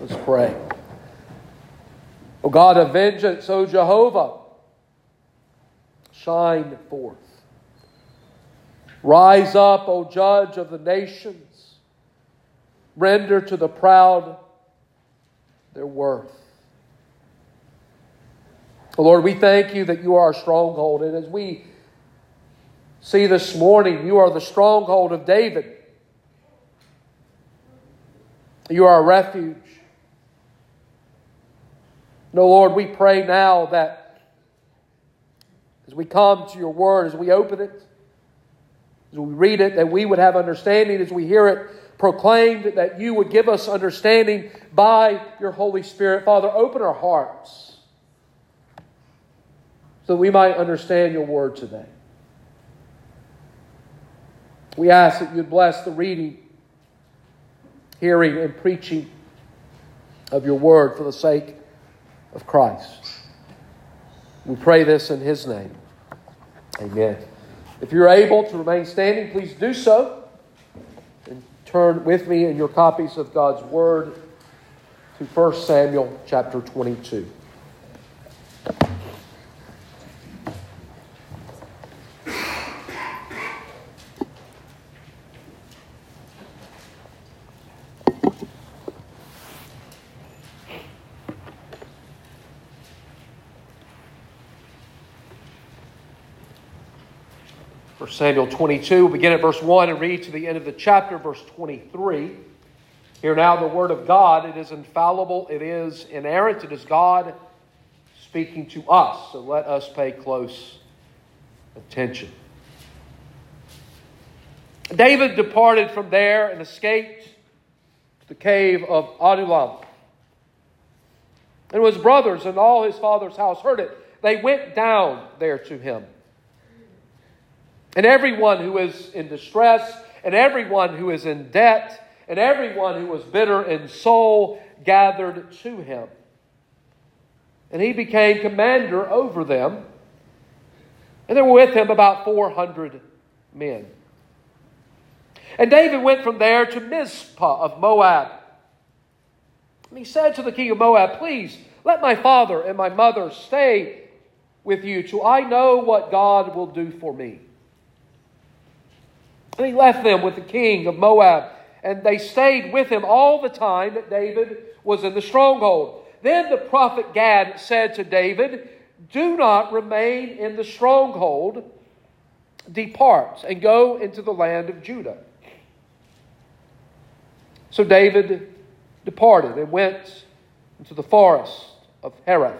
Let's pray. O God of vengeance, O Jehovah, shine forth. Rise up, O Judge of the nations. Render to the proud their worth. Lord, we thank you that you are our stronghold. And as we see this morning, you are the stronghold of David. You are a refuge. No, Lord, we pray now that as we come to your word, as we open it, as we read it, that we would have understanding as we hear it proclaimed, that you would give us understanding by your Holy Spirit. Father, open our hearts so that we might understand your word today. We ask that you'd bless the reading, hearing, and preaching of your word for the sake of Christ. We pray this in his name. Amen. If you're able to remain standing, please do so. And turn with me in your copies of God's word to 1 Samuel chapter 22. Samuel 22. We'll begin at verse 1 and read to the end of the chapter, verse 23. Hear now the word of God. It is infallible, it is inerrant, it is God speaking to us. So let us pay close attention. David departed from there and escaped to the cave of Adullam. And his brothers and all his father's house heard it. They went down there to him. And everyone who is in distress, and everyone who is in debt, and everyone who was bitter in soul gathered to him. And he became commander over them. And there were with him about 400 men. And David went from there to Mizpah of Moab. And he said to the king of Moab, Please let my father and my mother stay with you till I know what God will do for me. And he left them with the king of Moab, and they stayed with him all the time that David was in the stronghold. Then the prophet Gad said to David, Do not remain in the stronghold, depart and go into the land of Judah. So David departed and went into the forest of Hereth.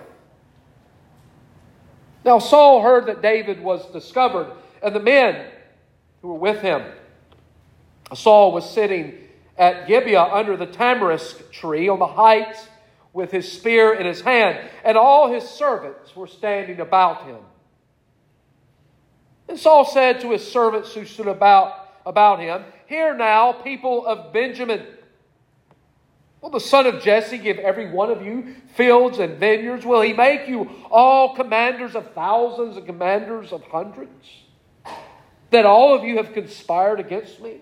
Now Saul heard that David was discovered, and the men who were with him. Saul was sitting at Gibeah under the tamarisk tree on the heights with his spear in his hand, and all his servants were standing about him. And Saul said to his servants who stood about, about him, Hear now, people of Benjamin. Will the son of Jesse give every one of you fields and vineyards? Will he make you all commanders of thousands and commanders of hundreds? That all of you have conspired against me?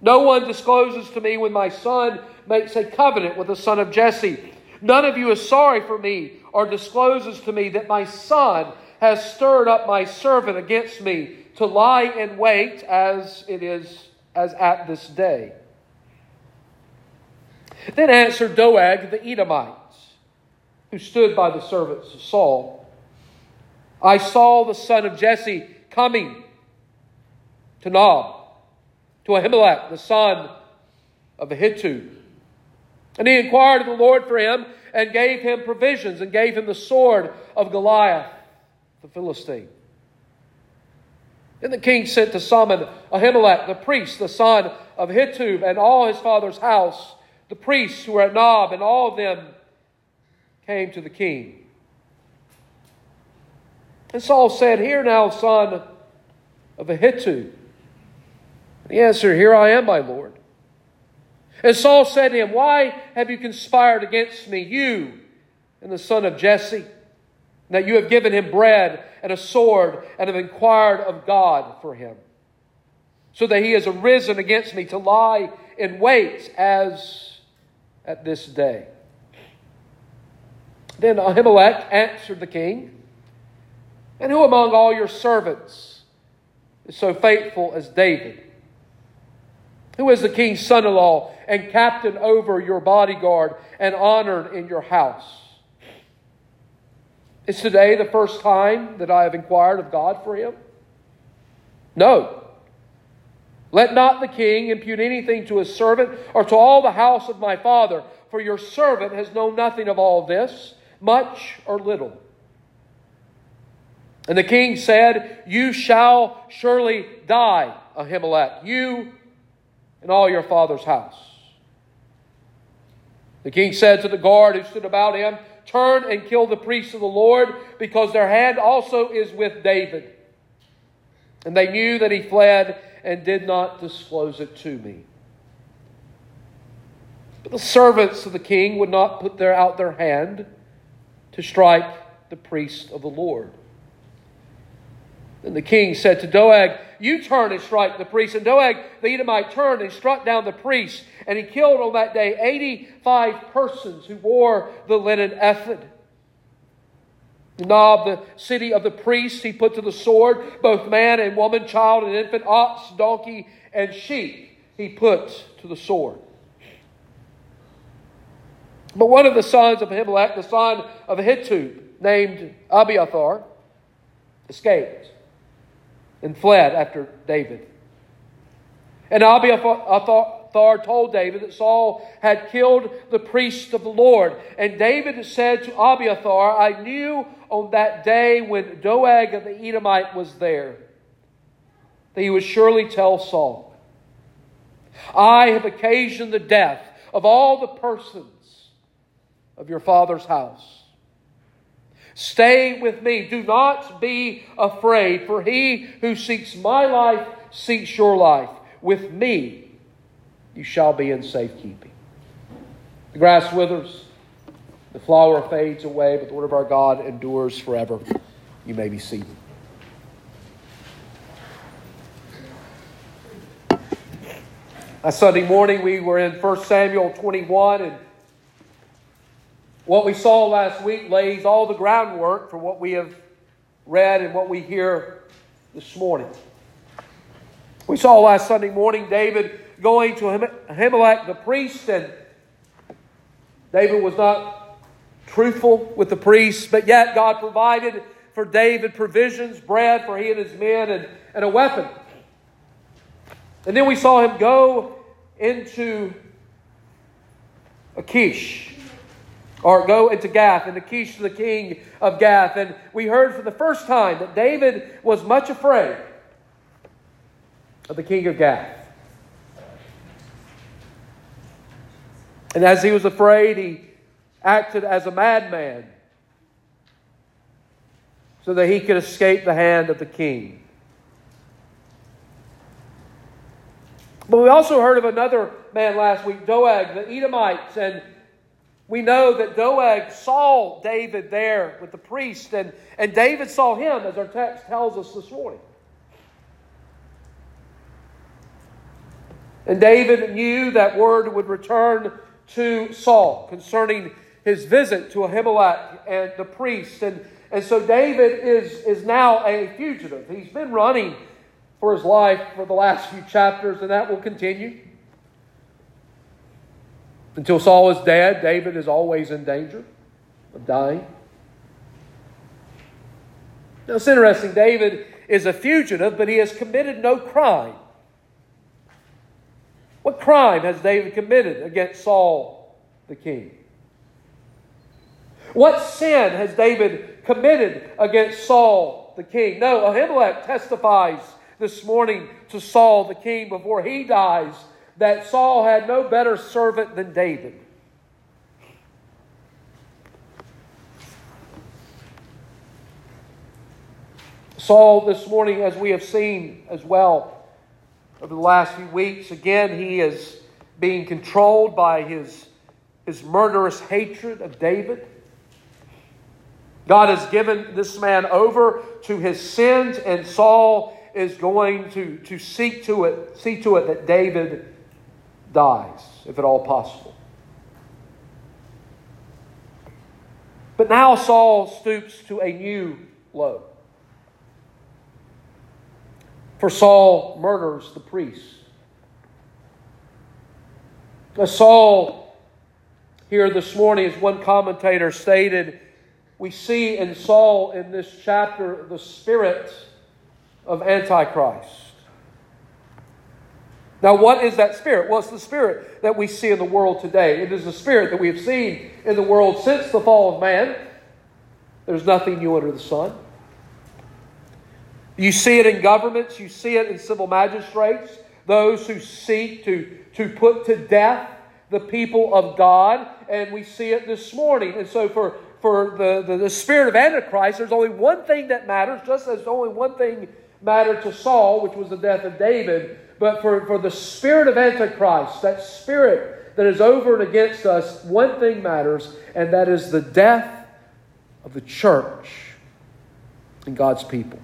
No one discloses to me when my son makes a covenant with the son of Jesse. None of you is sorry for me or discloses to me that my son has stirred up my servant against me to lie in wait as it is as at this day. Then answered Doeg the Edomites, who stood by the servants of Saul. I saw the son of Jesse coming to Nob, to Ahimelech, the son of Ahitub. And he inquired of the Lord for him and gave him provisions and gave him the sword of Goliath, the Philistine. Then the king sent to summon Ahimelech, the priest, the son of Ahitub, and all his father's house, the priests who were at Nob, and all of them came to the king. And Saul said, Here now, son of Ahitub. He answered, Here I am, my Lord. And Saul said to him, Why have you conspired against me, you and the son of Jesse? That you have given him bread and a sword and have inquired of God for him, so that he has arisen against me to lie in wait as at this day. Then Ahimelech answered the king, And who among all your servants is so faithful as David? Who is the king's son in law and captain over your bodyguard and honored in your house? Is today the first time that I have inquired of God for him? No. Let not the king impute anything to his servant or to all the house of my father, for your servant has known nothing of all this, much or little. And the king said, You shall surely die, Ahimelech, you and all your father's house. The king said to the guard who stood about him, Turn and kill the priests of the Lord, because their hand also is with David. And they knew that he fled and did not disclose it to me. But the servants of the king would not put their, out their hand to strike the priest of the Lord. Then the king said to Doeg, You turn and strike the priest. And Doeg the Edomite turned and struck down the priest. And he killed on that day 85 persons who wore the linen ephod. Nob, the city of the priests, he put to the sword both man and woman, child and infant, ox, donkey, and sheep. He put to the sword. But one of the sons of Ahimelech, the son of Ahitub, named Abiathar, escaped and fled after David. And Abiathar told David that Saul had killed the priest of the Lord. And David said to Abiathar, I knew on that day when Doeg the Edomite was there that he would surely tell Saul, I have occasioned the death of all the persons of your father's house. Stay with me. Do not be afraid, for he who seeks my life seeks your life. With me you shall be in safekeeping. The grass withers, the flower fades away, but the word of our God endures forever. You may be seated. Last Sunday morning, we were in 1 Samuel 21, and what we saw last week lays all the groundwork for what we have read and what we hear this morning. We saw last Sunday morning David going to Ahimelech the priest, and David was not truthful with the priest, but yet God provided for David provisions, bread for he and his men, and, and a weapon. And then we saw him go into Achish or go into Gath, and Achish the king of Gath. And we heard for the first time that David was much afraid of the king of Gath. And as he was afraid, he acted as a madman so that he could escape the hand of the king. But we also heard of another man last week, Doeg, the Edomites, and we know that Doeg saw David there with the priest, and, and David saw him, as our text tells us this morning. And David knew that word would return to Saul concerning his visit to Ahimelech and the priest. And, and so David is, is now a fugitive. He's been running for his life for the last few chapters, and that will continue. Until Saul is dead, David is always in danger of dying. Now, it's interesting. David is a fugitive, but he has committed no crime. What crime has David committed against Saul the king? What sin has David committed against Saul the king? No, Ahimelech testifies this morning to Saul the king before he dies that Saul had no better servant than David. Saul, this morning, as we have seen as well over the last few weeks, again, he is being controlled by his, his murderous hatred of David. God has given this man over to his sins, and Saul is going to, to seek to it, see to it that David dies, if at all possible. But now Saul stoops to a new low. For Saul murders the priest. Now, Saul, here this morning, as one commentator stated, we see in Saul in this chapter the spirit of Antichrist. Now, what is that spirit? Well, it's the spirit that we see in the world today. It is the spirit that we have seen in the world since the fall of man. There's nothing new under the sun. You see it in governments, you see it in civil magistrates, those who seek to, to put to death the people of God, and we see it this morning. And so, for, for the, the, the spirit of Antichrist, there's only one thing that matters, just as only one thing mattered to Saul, which was the death of David. But for, for the spirit of Antichrist, that spirit that is over and against us, one thing matters, and that is the death of the church and God's people.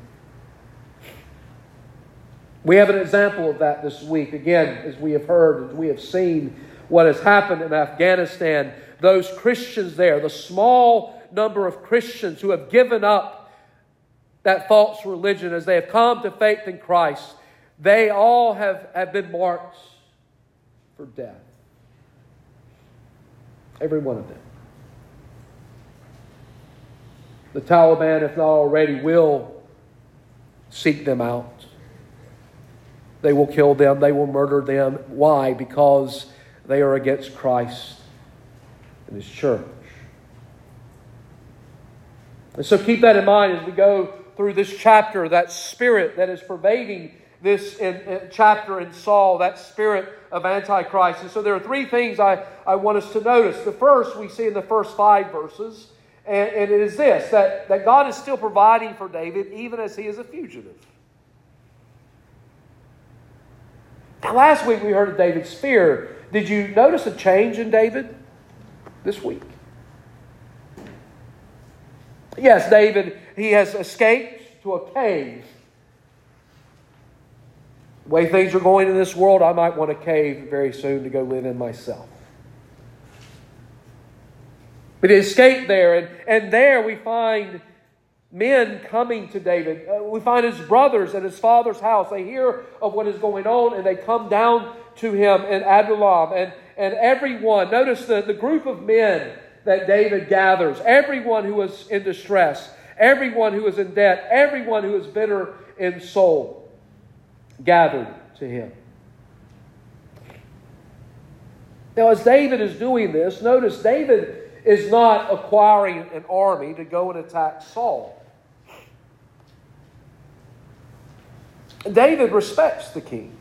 We have an example of that this week. Again, as we have heard, as we have seen what has happened in Afghanistan, those Christians there, the small number of Christians who have given up that false religion, as they have come to faith in Christ, they all have, have been marked for death. Every one of them. The Taliban, if not already, will seek them out. They will kill them, they will murder them. Why? Because they are against Christ and His church. And so keep that in mind as we go through this chapter, that spirit that is pervading this in, in chapter in Saul, that spirit of Antichrist. And so there are three things I, I want us to notice. The first we see in the first five verses, and, and it is this that, that God is still providing for David even as he is a fugitive. Now, last week we heard of David's fear. Did you notice a change in David this week? Yes, David, he has escaped to a cave. Way things are going in this world, I might want a cave very soon to go live in myself. But he escaped there, and, and there we find men coming to David. Uh, we find his brothers at his father's house. They hear of what is going on, and they come down to him in Adullam. And, and everyone, notice the, the group of men that David gathers, everyone who is in distress, everyone who is in debt, everyone who is bitter in soul, gathered to him. Now, as David is doing this, notice David is not acquiring an army to go and attack Saul. David respects the king.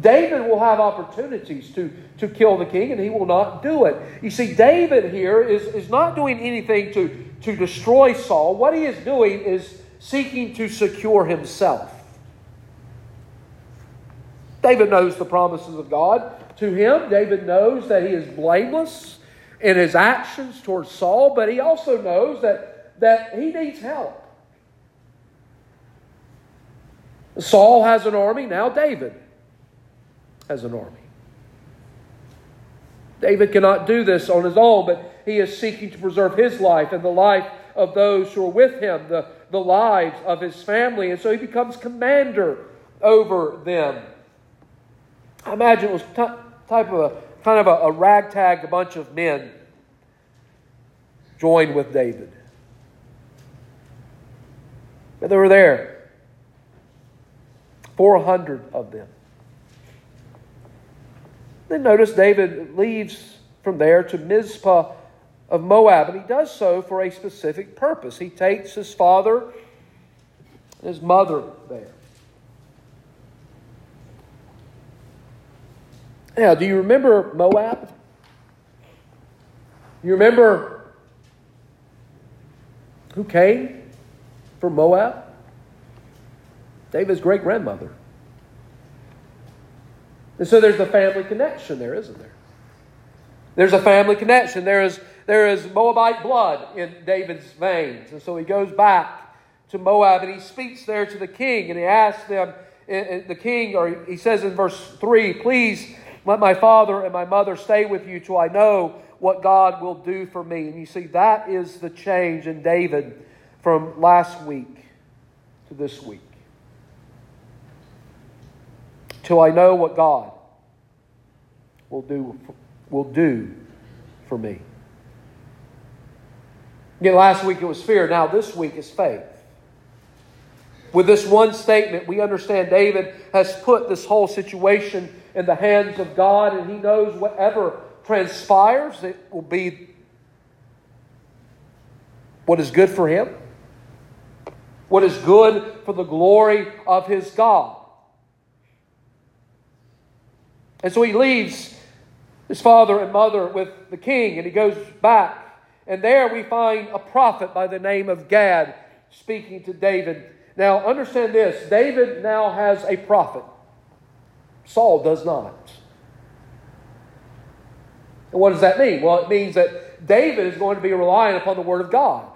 David will have opportunities to, to kill the king, and he will not do it. You see, David here is, is not doing anything to, to destroy Saul. What he is doing is seeking to secure himself. David knows the promises of God to him. David knows that he is blameless in his actions towards Saul, but he also knows that, that he needs help. Saul has an army, now David has an army. David cannot do this on his own, but he is seeking to preserve his life and the life of those who are with him, the, the lives of his family. And so he becomes commander over them. I imagine it was type of a kind of a, a ragtag bunch of men joined with David. But they were there. 400 of them. Then notice David leaves from there to Mizpah of Moab, and he does so for a specific purpose. He takes his father and his mother there. Now, do you remember Moab? You remember who came from Moab? David's great grandmother. And so there's the family connection there, isn't there? There's a family connection. There is, there is Moabite blood in David's veins. And so he goes back to Moab and he speaks there to the king and he asks them, eh, eh, the king, or he says in verse 3, please Let my father and my mother stay with you till I know what God will do for me. And you see, that is the change in David from last week to this week. Till I know what God will do, will do for me. Again, last week it was fear. Now this week is faith. With this one statement, we understand David has put this whole situation in the hands of God, and he knows whatever transpires, it will be what is good for him, what is good for the glory of his God. And so he leaves his father and mother with the king, and he goes back. And there we find a prophet by the name of Gad speaking to David. Now, understand this David now has a prophet, Saul does not. And what does that mean? Well, it means that David is going to be relying upon the Word of God,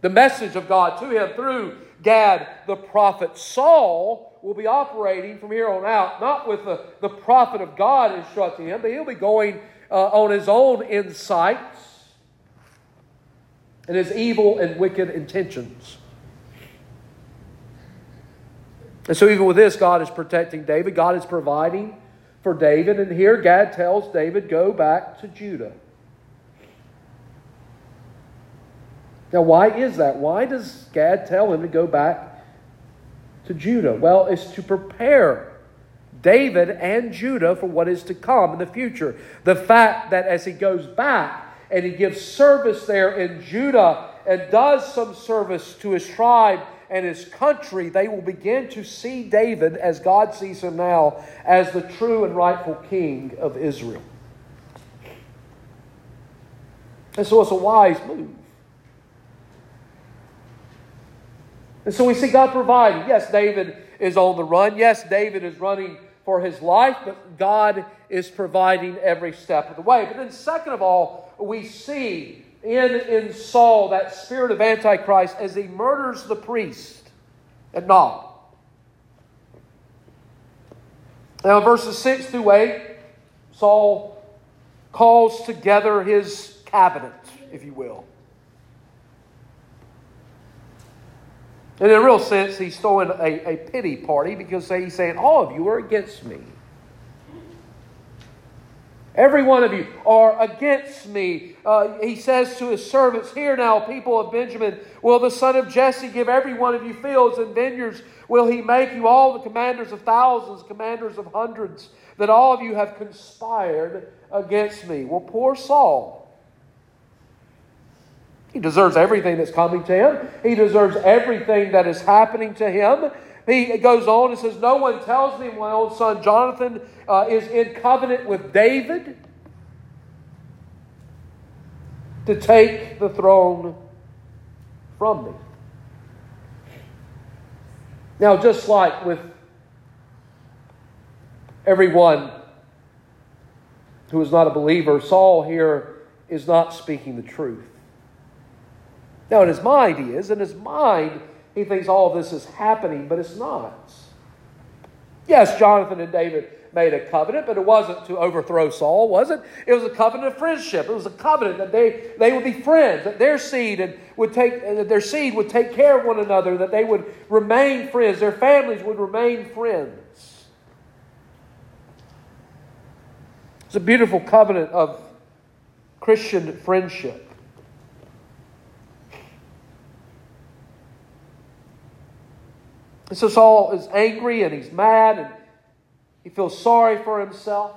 the message of God to him through Gad the prophet. Saul will be operating from here on out, not with the, the prophet of God instructing him, but he'll be going uh, on his own insights and his evil and wicked intentions. And so, even with this, God is protecting David, God is providing for David. And here, Gad tells David, Go back to Judah. Now, why is that? Why does Gad tell him to go back to Judah? Well, it's to prepare David and Judah for what is to come in the future. The fact that as he goes back and he gives service there in Judah and does some service to his tribe and his country, they will begin to see David as God sees him now as the true and rightful king of Israel. And so it's a wise move. And so we see God providing. Yes, David is on the run. Yes, David is running for his life, but God is providing every step of the way. But then, second of all, we see in, in Saul that spirit of Antichrist as he murders the priest at Nob. Now, verses 6 through 8, Saul calls together his cabinet, if you will. And in a real sense, he's throwing a, a pity party because he's saying, All of you are against me. Every one of you are against me. Uh, he says to his servants, Here now, people of Benjamin, will the son of Jesse give every one of you fields and vineyards? Will he make you all the commanders of thousands, commanders of hundreds, that all of you have conspired against me? Well, poor Saul. He deserves everything that's coming to him. He deserves everything that is happening to him. He goes on and says, No one tells me my own son Jonathan uh, is in covenant with David to take the throne from me. Now, just like with everyone who is not a believer, Saul here is not speaking the truth. Now, in his mind, he is. In his mind, he thinks all this is happening, but it's not. Yes, Jonathan and David made a covenant, but it wasn't to overthrow Saul, was it? It was a covenant of friendship. It was a covenant that they, they would be friends, that their seed and would take uh, that their seed would take care of one another, that they would remain friends, their families would remain friends. It's a beautiful covenant of Christian friendship. And so Saul is angry and he's mad and he feels sorry for himself.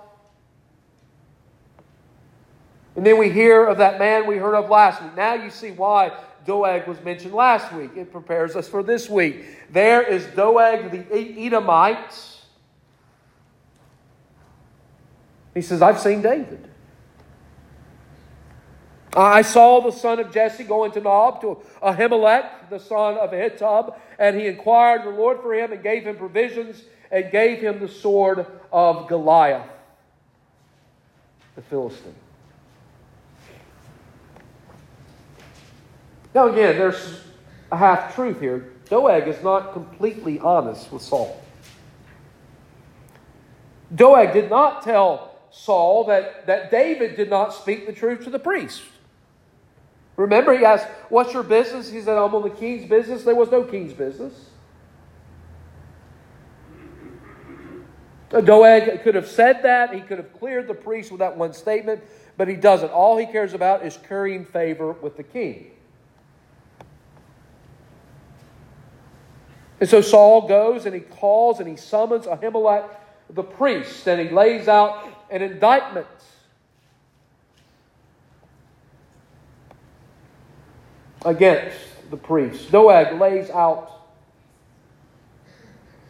And then we hear of that man we heard of last week. Now you see why Doeg was mentioned last week. It prepares us for this week. There is Doeg the Edomite. He says, I've seen David. I saw the son of Jesse go into Nob to Ahimelech, the son of Ahitub, and he inquired the Lord for him and gave him provisions and gave him the sword of Goliath, the Philistine. Now, again, there's a half truth here. Doeg is not completely honest with Saul. Doeg did not tell Saul that, that David did not speak the truth to the priest. Remember, he asked, What's your business? He said, I'm on the king's business. There was no king's business. Doeg could have said that. He could have cleared the priest with that one statement, but he doesn't. All he cares about is currying favor with the king. And so Saul goes and he calls and he summons Ahimelech the priest and he lays out an indictment. Against the priest. Doeg lays out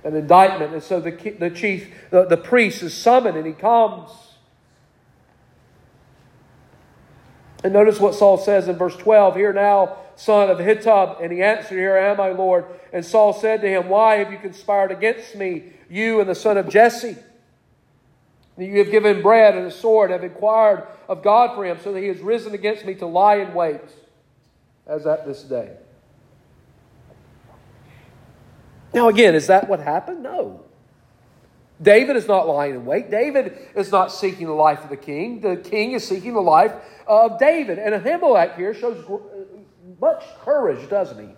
an indictment. And so the, the chief, the, the priest is summoned and he comes. And notice what Saul says in verse 12 Here now, son of Ahitub. And he answered, Here am I, Lord. And Saul said to him, Why have you conspired against me, you and the son of Jesse? You have given bread and a sword, have inquired of God for him, so that he has risen against me to lie in wait, as at this day. Now, again, is that what happened? No. David is not lying in wait. David is not seeking the life of the king. The king is seeking the life of David. And Ahimelech here shows uh, much courage, doesn't he?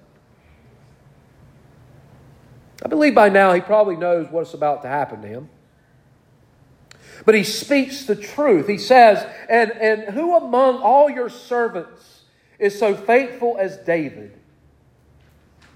I believe by now he probably knows what's about to happen to him. But he speaks the truth. He says, and, and who among all your servants is so faithful as David?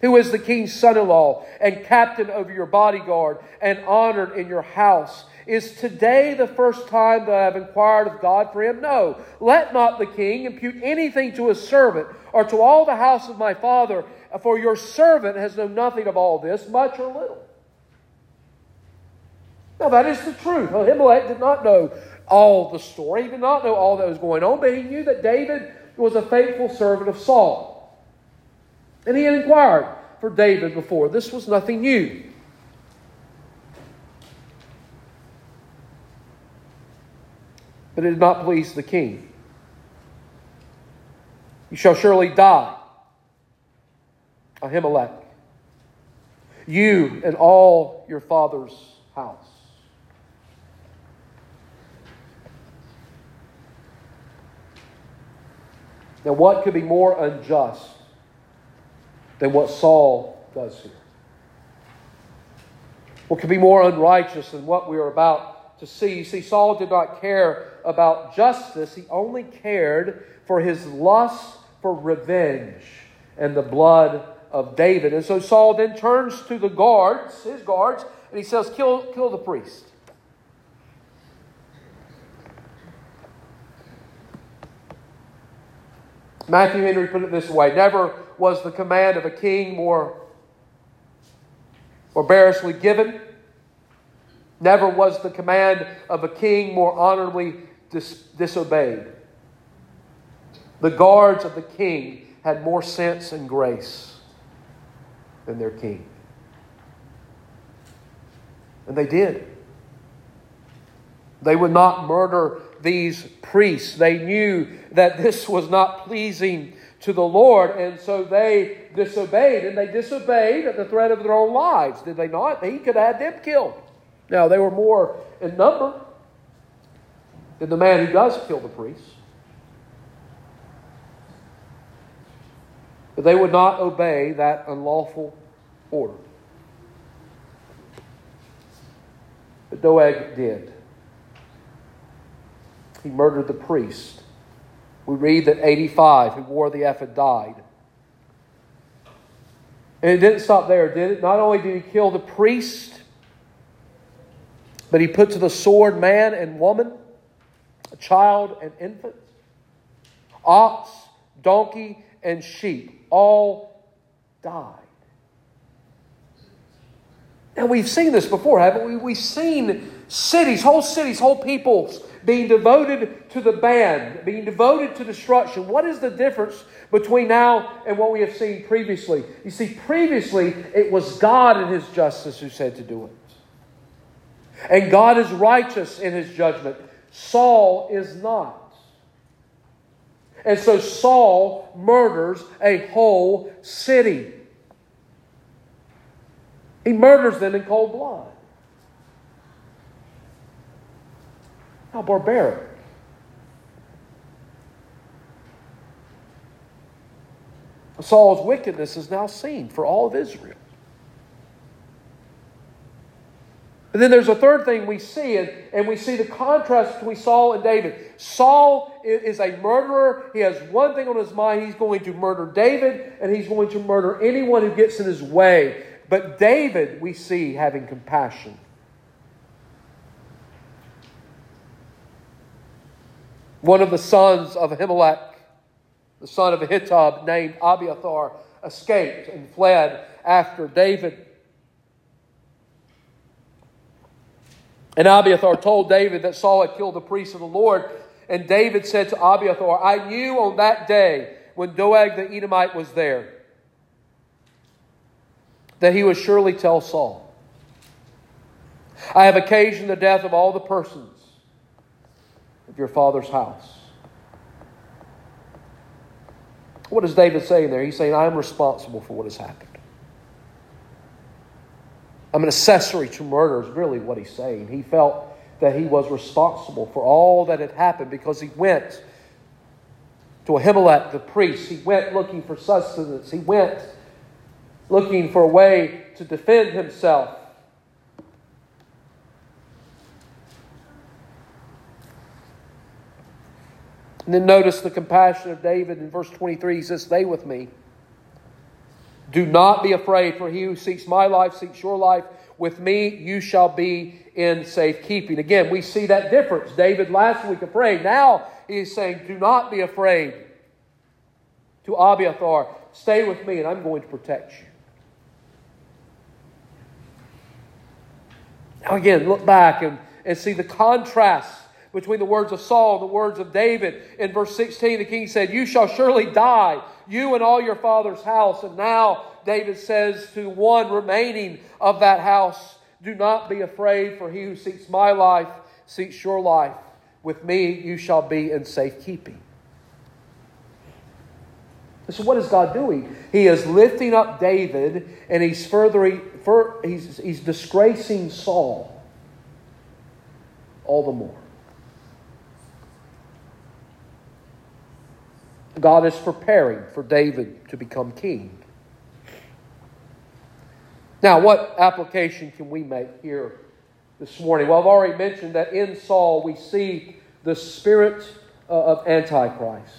who is the king's son in law and captain over your bodyguard and honored in your house. Is today the first time that I have inquired of God for him? No. Let not the king impute anything to his servant or to all the house of my father, for your servant has known nothing of all this, much or little. Now, that is the truth. Ahimelech did not know all the story, he did not know all that was going on, but he knew that David was a faithful servant of Saul. And he had inquired for David before. This was nothing new. But it did not please the king. You shall surely die, Ahimelech, you and all your father's house. Now, what could be more unjust than what Saul does here. What could be more unrighteous than what we are about to see? You see, Saul did not care about justice, he only cared for his lust for revenge and the blood of David. And so Saul then turns to the guards, his guards, and he says, Kill, kill the priest. Matthew Henry put it this way Never was the command of a king more barbarously given. Never was the command of a king more honorably dis- disobeyed. The guards of the king had more sense and grace than their king. And they did. They would not murder these priests. They knew that this was not pleasing to the Lord, and so they disobeyed, and they disobeyed at the threat of their own lives, did they not? He could have had them killed. Now, they were more in number than the man who does kill the priests. But they would not obey that unlawful order. But Doeg did. He murdered the priest we read that 85 who wore the ephod died. And it didn't stop there, did it? Not only did he kill the priest, but he put to the sword man and woman, a child and infant, ox, donkey, and sheep. All died. Now, we've seen this before, haven't we? We've seen cities, whole cities, whole peoples being devoted to the band, being devoted to destruction. What is the difference between now and what we have seen previously? You see, previously it was God in His justice who said to do it. And God is righteous in His judgment. Saul is not. And so Saul murders a whole city. He murders them in cold blood. How barbaric. Saul's wickedness is now seen for all of Israel. And then there's a third thing we see, and, and we see the contrast between Saul and David. Saul is a murderer. He has one thing on his mind he's going to murder David, and he's going to murder anyone who gets in his way. But David, we see having compassion. One of the sons of Ahimelech, the son of Ahitub, named Abiathar, escaped and fled after David. And Abiathar told David that Saul had killed the priest of the Lord. And David said to Abiathar, I knew on that day when Doeg the Edomite was there that he would surely tell Saul, I have occasioned the death of all the persons your father's house. What is David saying there? He's saying, I am responsible for what has happened. I'm an accessory to murder, is really what he's saying. He felt that he was responsible for all that had happened because he went to Ahimelech the priest. He went looking for sustenance. He went looking for a way to defend himself. And then notice the compassion of David in verse 23. He says, Stay with me. Do not be afraid, for he who seeks my life seeks your life. With me you shall be in safekeeping. Again, we see that difference. David last week afraid. Now he's saying, Do not be afraid. To Abiathar, stay with me and I'm going to protect you. Now, again, look back and, and see the contrast between the words of Saul and the words of David. In verse 16, the king said, You shall surely die, you and all your father's house. And now David says to one remaining of that house, Do not be afraid, for he who seeks my life seeks your life. With me you shall be in safekeeping. So what is God doing? He is lifting up David and he's furthering, he's, he's disgracing Saul all the more. God is preparing for David to become king. Now, what application can we make here this morning? Well, I've already mentioned that in Saul we see the spirit uh, of Antichrist.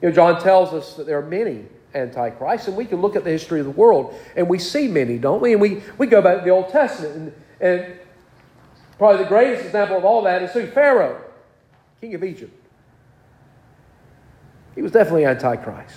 You know, John tells us that there are many antichrists, and we can look at the history of the world and we see many, don't we? And we, we go back to the Old Testament, and, and probably the greatest example of all that is who? Pharaoh king of Egypt. He was definitely Antichrist.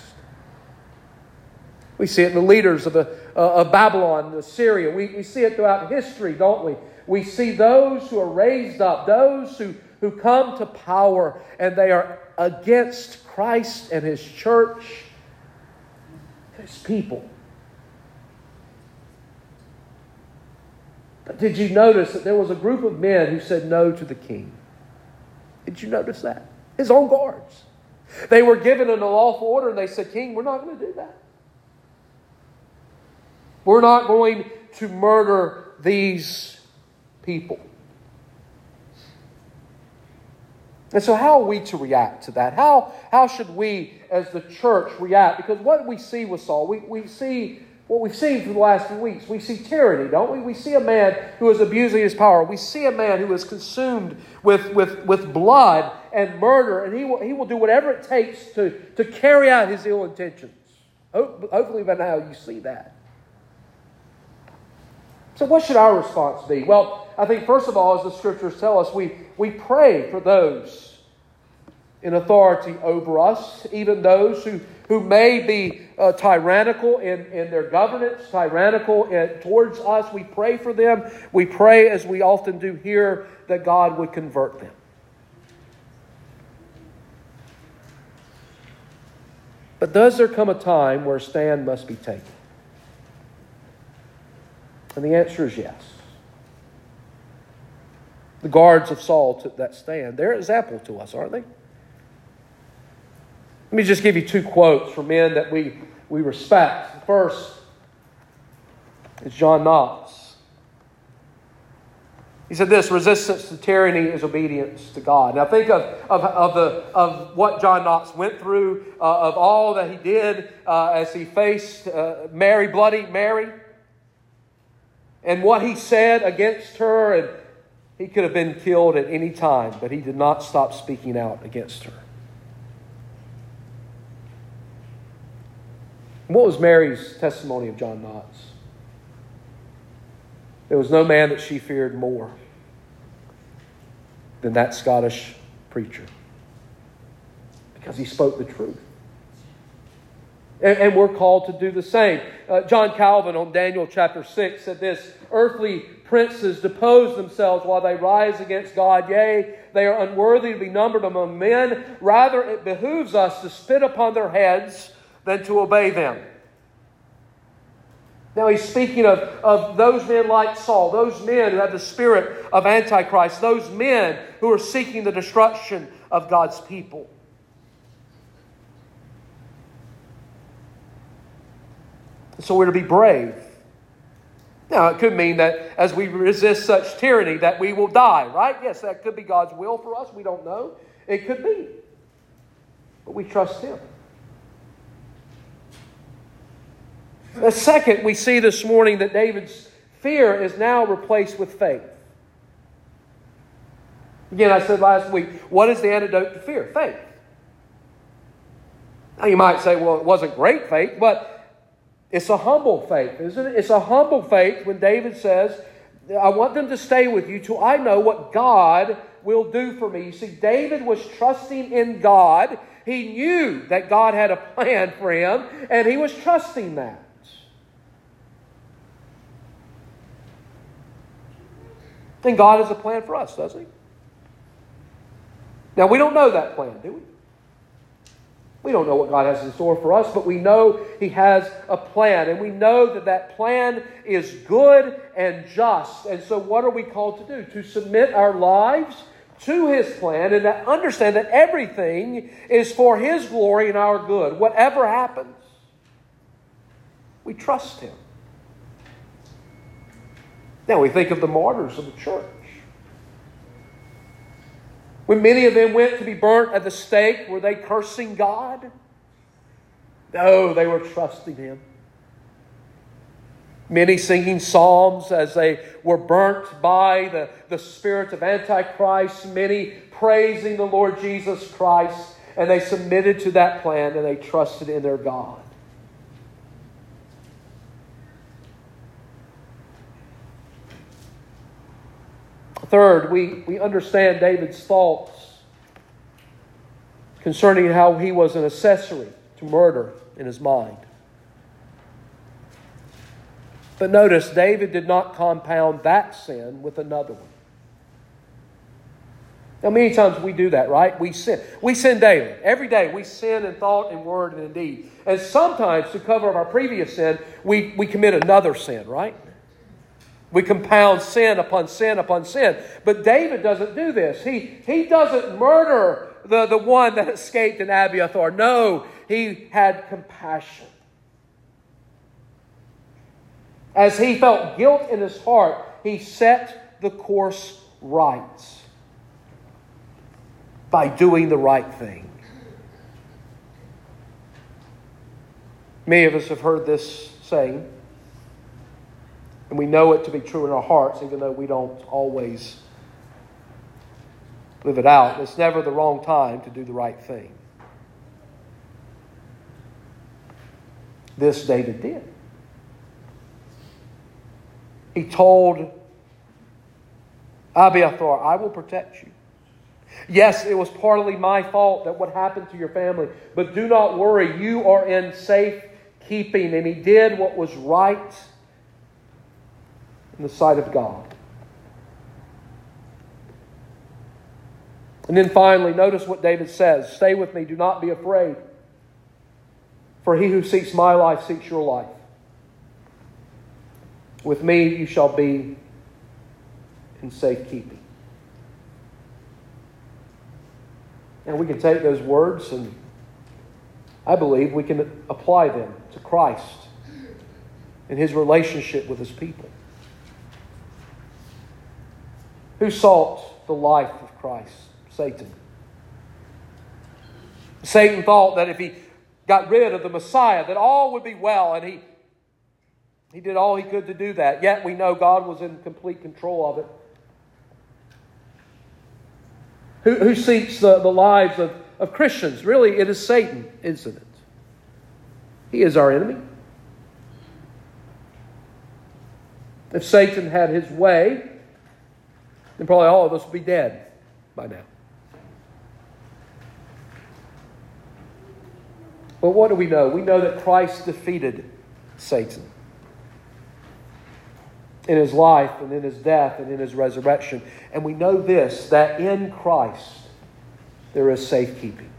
We see it in the leaders of, the, uh, of Babylon, Assyria. We, we see it throughout history, don't we? We see those who are raised up, those who, who come to power, and they are against Christ and His church, His people. But did you notice that there was a group of men who said no to the king? Did you notice that? His own guards. They were given an lawful order and they said, King, we're not going to do that. We're not going to murder these people. And so, how are we to react to that? How, how should we, as the church, react? Because what we see with Saul, we, we see what we've seen for the last few weeks. We see tyranny, don't we? We see a man who is abusing his power. We see a man who is consumed with, with, with blood and murder, and he will, he will do whatever it takes to, to carry out his ill intentions. Hopefully, by now you see that. So, what should our response be? Well, I think, first of all, as the scriptures tell us, we, we pray for those in authority over us, even those who who may be uh, tyrannical in, in their governance, tyrannical in, towards us. We pray for them. We pray, as we often do here, that God would convert them. But does there come a time where a stand must be taken? And the answer is yes. The guards of Saul took that stand. They're an example to us, aren't they? Let me just give you two quotes from men that we, we respect. The first is John Knox. He said this resistance to tyranny is obedience to God. Now think of, of, of, the, of what John Knox went through, uh, of all that he did uh, as he faced uh, Mary, bloody Mary, and what he said against her. And he could have been killed at any time, but he did not stop speaking out against her. What was Mary's testimony of John Knox? There was no man that she feared more than that Scottish preacher because he spoke the truth. And, and we're called to do the same. Uh, John Calvin on Daniel chapter 6 said this Earthly princes depose themselves while they rise against God. Yea, they are unworthy to be numbered among men. Rather, it behooves us to spit upon their heads than to obey them. Now he's speaking of, of those men like Saul, those men who have the spirit of Antichrist, those men who are seeking the destruction of God's people. So we're to be brave. Now, it could mean that as we resist such tyranny, that we will die, right? Yes, that could be God's will for us. We don't know. It could be. But we trust Him. The second, we see this morning that David's fear is now replaced with faith. Again, I said last week, what is the antidote to fear? Faith. Now, you might say, well, it wasn't great faith, but it's a humble faith, isn't it? It's a humble faith when David says, I want them to stay with you till I know what God will do for me. You see, David was trusting in God. He knew that God had a plan for him, and he was trusting that. Then God has a plan for us, doesn't He? Now, we don't know that plan, do we? We don't know what God has in store for us, but we know He has a plan. And we know that that plan is good and just. And so, what are we called to do? To submit our lives to His plan and to understand that everything is for His glory and our good. Whatever happens, we trust Him. Now we think of the martyrs of the church. When many of them went to be burnt at the stake, were they cursing God? No, they were trusting Him. Many singing psalms as they were burnt by the, the spirit of Antichrist, many praising the Lord Jesus Christ, and they submitted to that plan and they trusted in their God. Third, we, we understand David's thoughts concerning how he was an accessory to murder in his mind. But notice, David did not compound that sin with another one. Now, many times we do that, right? We sin. We sin daily. Every day we sin in thought and word and in deed. And sometimes, to cover up our previous sin, we, we commit another sin, right? We compound sin upon sin upon sin. But David doesn't do this. He, he doesn't murder the, the one that escaped in Abiathar. No, he had compassion. As he felt guilt in his heart, he set the course right by doing the right thing. Many of us have heard this saying and we know it to be true in our hearts, even though we don't always live it out. It's never the wrong time to do the right thing. This David did. He told Abiathar, I will protect you. Yes, it was partly my fault that what happened to your family, but do not worry, you are in safe keeping. And he did what was right in the sight of God. And then finally, notice what David says Stay with me, do not be afraid. For he who seeks my life seeks your life. With me you shall be in safekeeping. And we can take those words and I believe we can apply them to Christ and his relationship with his people. Who sought the life of Christ? Satan. Satan thought that if he got rid of the Messiah, that all would be well, and he, he did all he could to do that. Yet we know God was in complete control of it. Who, who seeks the, the lives of, of Christians? Really, it is Satan, isn't it? He is our enemy. If Satan had his way, then probably all of us would be dead by now. But what do we know? We know that Christ defeated Satan in his life and in his death and in his resurrection. And we know this that in Christ there is safekeeping.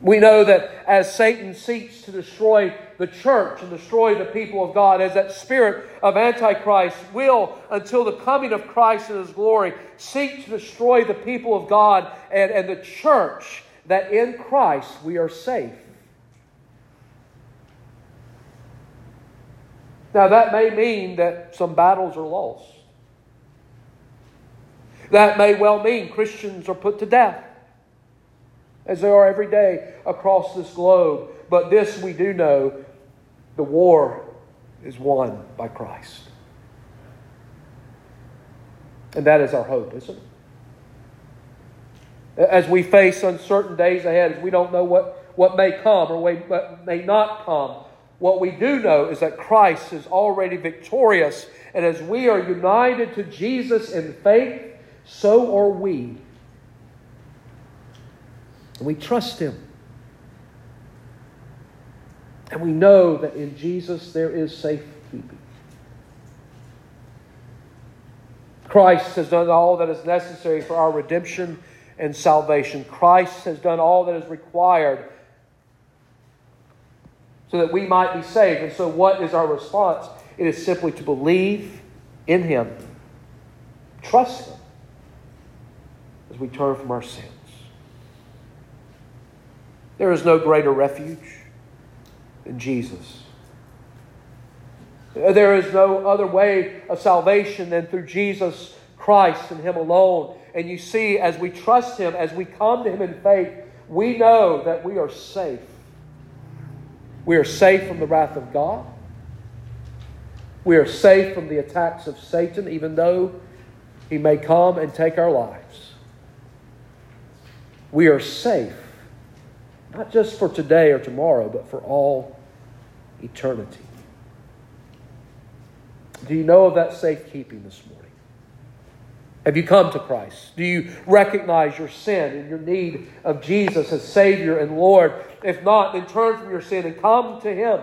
We know that as Satan seeks to destroy the church and destroy the people of God, as that spirit of Antichrist will, until the coming of Christ in his glory, seek to destroy the people of God and, and the church, that in Christ we are safe. Now, that may mean that some battles are lost. That may well mean Christians are put to death, as they are every day across this globe. But this we do know the war is won by Christ. And that is our hope, isn't it? As we face uncertain days ahead, as we don't know what, what may come or what may not come, what we do know is that Christ is already victorious, and as we are united to Jesus in faith, so are we. And we trust Him. And we know that in Jesus there is safekeeping. Christ has done all that is necessary for our redemption and salvation. Christ has done all that is required so that we might be saved. And so, what is our response? It is simply to believe in Him, trust Him as we turn from our sins. There is no greater refuge than Jesus. There is no other way of salvation than through Jesus Christ and Him alone. And you see, as we trust Him, as we come to Him in faith, we know that we are safe we are safe from the wrath of God. We are safe from the attacks of Satan, even though he may come and take our lives. We are safe, not just for today or tomorrow, but for all eternity. Do you know of that safekeeping this morning? Have you come to Christ? Do you recognize your sin and your need of Jesus as Savior and Lord? If not, then turn from your sin and come to Him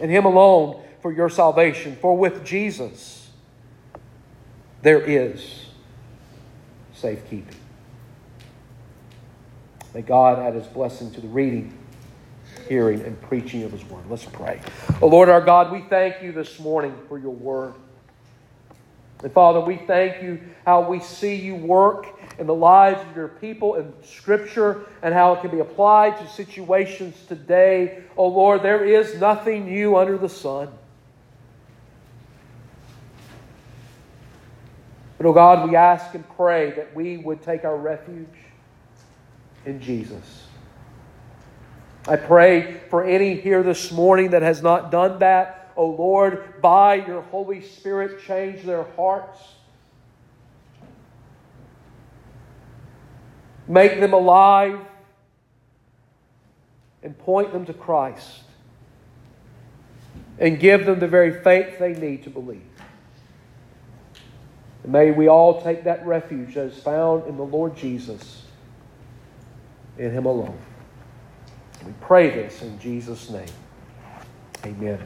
and Him alone for your salvation. For with Jesus, there is safekeeping. May God add His blessing to the reading, hearing, and preaching of His Word. Let's pray. Oh Lord our God, we thank you this morning for your Word. And Father, we thank you how we see you work in the lives of your people in Scripture and how it can be applied to situations today. Oh Lord, there is nothing new under the sun. But oh God, we ask and pray that we would take our refuge in Jesus. I pray for any here this morning that has not done that. O Lord, by your Holy Spirit, change their hearts. Make them alive and point them to Christ. And give them the very faith they need to believe. And may we all take that refuge that is found in the Lord Jesus, in Him alone. We pray this in Jesus' name. Amen.